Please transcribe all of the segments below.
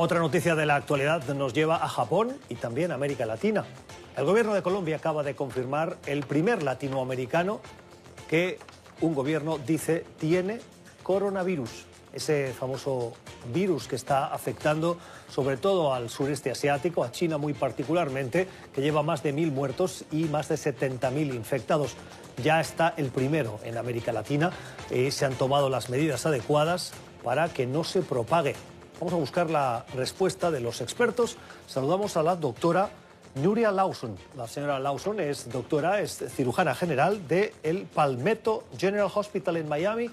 Otra noticia de la actualidad nos lleva a Japón y también a América Latina. El gobierno de Colombia acaba de confirmar el primer latinoamericano que un gobierno dice tiene coronavirus, ese famoso virus que está afectando sobre todo al sureste asiático, a China muy particularmente, que lleva más de mil muertos y más de 70.000 infectados. Ya está el primero en América Latina. y se han tomado las medidas adecuadas para que no se propague. Vamos a buscar la respuesta de los expertos. Saludamos a la doctora Nuria Lawson. La señora Lawson es doctora, es cirujana general del el Palmetto General Hospital en Miami.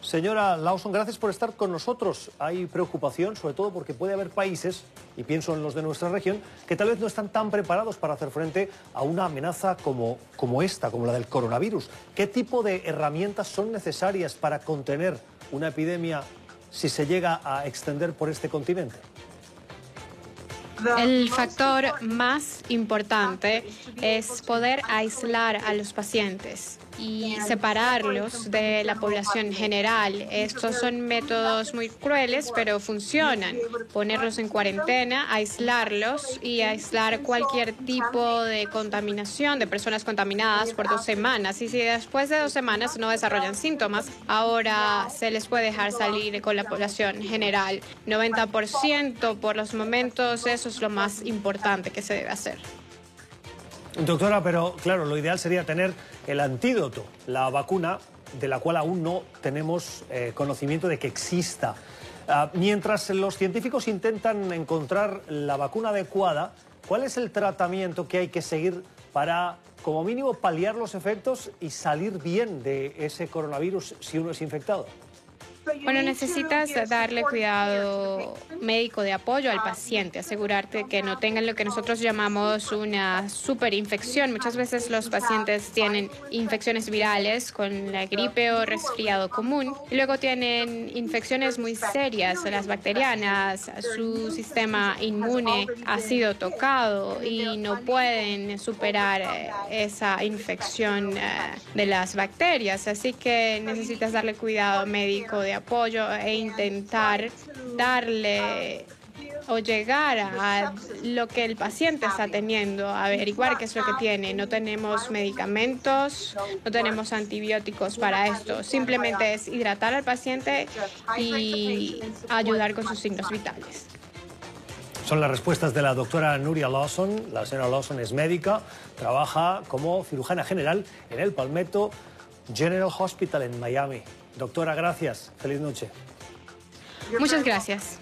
Señora Lawson, gracias por estar con nosotros. Hay preocupación, sobre todo porque puede haber países, y pienso en los de nuestra región, que tal vez no están tan preparados para hacer frente a una amenaza como, como esta, como la del coronavirus. ¿Qué tipo de herramientas son necesarias para contener una epidemia si se llega a extender por este continente? El factor más importante es poder aislar a los pacientes y separarlos de la población general. Estos son métodos muy crueles, pero funcionan. Ponerlos en cuarentena, aislarlos y aislar cualquier tipo de contaminación de personas contaminadas por dos semanas. Y si después de dos semanas no desarrollan síntomas, ahora se les puede dejar salir con la población general. 90% por los momentos, eso es lo más importante que se debe hacer. Doctora, pero claro, lo ideal sería tener el antídoto, la vacuna de la cual aún no tenemos eh, conocimiento de que exista. Ah, mientras los científicos intentan encontrar la vacuna adecuada, ¿cuál es el tratamiento que hay que seguir para, como mínimo, paliar los efectos y salir bien de ese coronavirus si uno es infectado? Bueno, necesitas darle cuidado médico de apoyo al paciente, asegurarte que no tengan lo que nosotros llamamos una superinfección. Muchas veces los pacientes tienen infecciones virales con la gripe o resfriado común y luego tienen infecciones muy serias, las bacterianas, su sistema inmune ha sido tocado y no pueden superar eh, esa infección eh, de las bacterias. Así que necesitas darle cuidado médico de apoyo e intentar darle o llegar a lo que el paciente está teniendo, averiguar qué es lo que tiene. No tenemos medicamentos, no tenemos antibióticos para esto. Simplemente es hidratar al paciente y ayudar con sus signos vitales. Son las respuestas de la doctora Nuria Lawson. La señora Lawson es médica, trabaja como cirujana general en el Palmetto General Hospital en Miami. Doctora, gracias. Feliz noche. Muchas gracias.